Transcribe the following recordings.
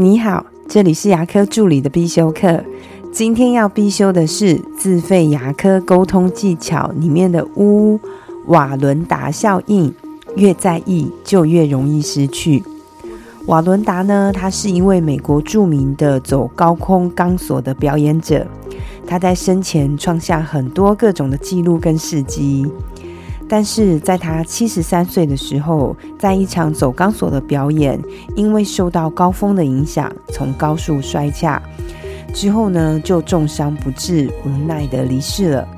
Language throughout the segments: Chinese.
你好，这里是牙科助理的必修课。今天要必修的是自费牙科沟通技巧里面的乌瓦伦达效应。越在意，就越容易失去。瓦伦达呢，他是一位美国著名的走高空钢索的表演者。他在生前创下很多各种的记录跟事迹。但是在他七十三岁的时候，在一场走钢索的表演，因为受到高峰的影响，从高处摔下，之后呢就重伤不治，无奈的离世了。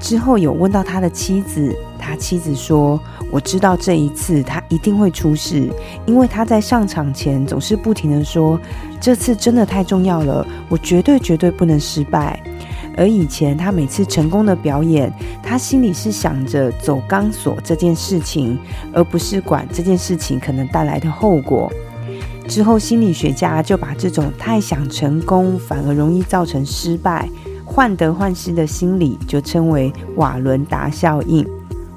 之后有问到他的妻子，他妻子说：“我知道这一次他一定会出事，因为他在上场前总是不停的说，这次真的太重要了，我绝对绝对不能失败。”而以前他每次成功的表演，他心里是想着走钢索这件事情，而不是管这件事情可能带来的后果。之后心理学家就把这种太想成功反而容易造成失败、患得患失的心理，就称为瓦伦达效应。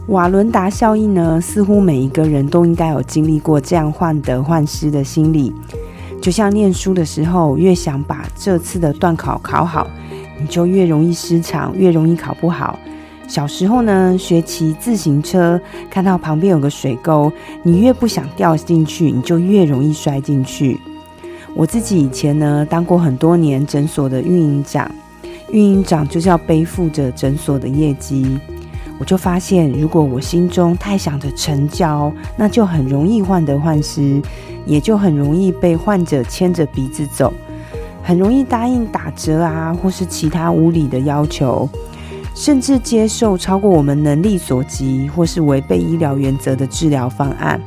瓦伦达效应呢，似乎每一个人都应该有经历过这样患得患失的心理。就像念书的时候，越想把这次的段考考好。你就越容易失常，越容易考不好。小时候呢，学骑自行车，看到旁边有个水沟，你越不想掉进去，你就越容易摔进去。我自己以前呢，当过很多年诊所的运营长，运营长就是要背负着诊所的业绩。我就发现，如果我心中太想着成交，那就很容易患得患失，也就很容易被患者牵着鼻子走。很容易答应打折啊，或是其他无理的要求，甚至接受超过我们能力所及或是违背医疗原则的治疗方案。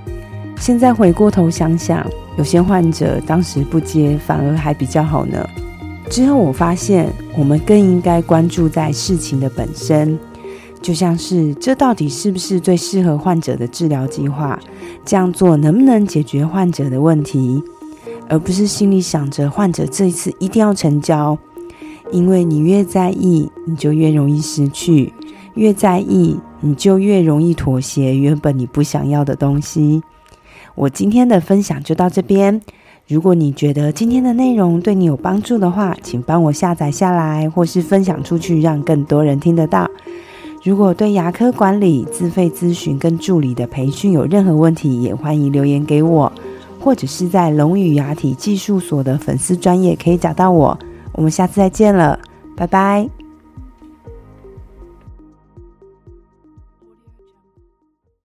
现在回过头想想，有些患者当时不接，反而还比较好呢。之后我发现，我们更应该关注在事情的本身，就像是这到底是不是最适合患者的治疗计划？这样做能不能解决患者的问题？而不是心里想着患者这一次一定要成交，因为你越在意，你就越容易失去；越在意，你就越容易妥协原本你不想要的东西。我今天的分享就到这边。如果你觉得今天的内容对你有帮助的话，请帮我下载下来，或是分享出去，让更多人听得到。如果对牙科管理、自费咨询跟助理的培训有任何问题，也欢迎留言给我。或者是在龙语牙体技术所的粉丝专业可以找到我，我们下次再见了，拜拜。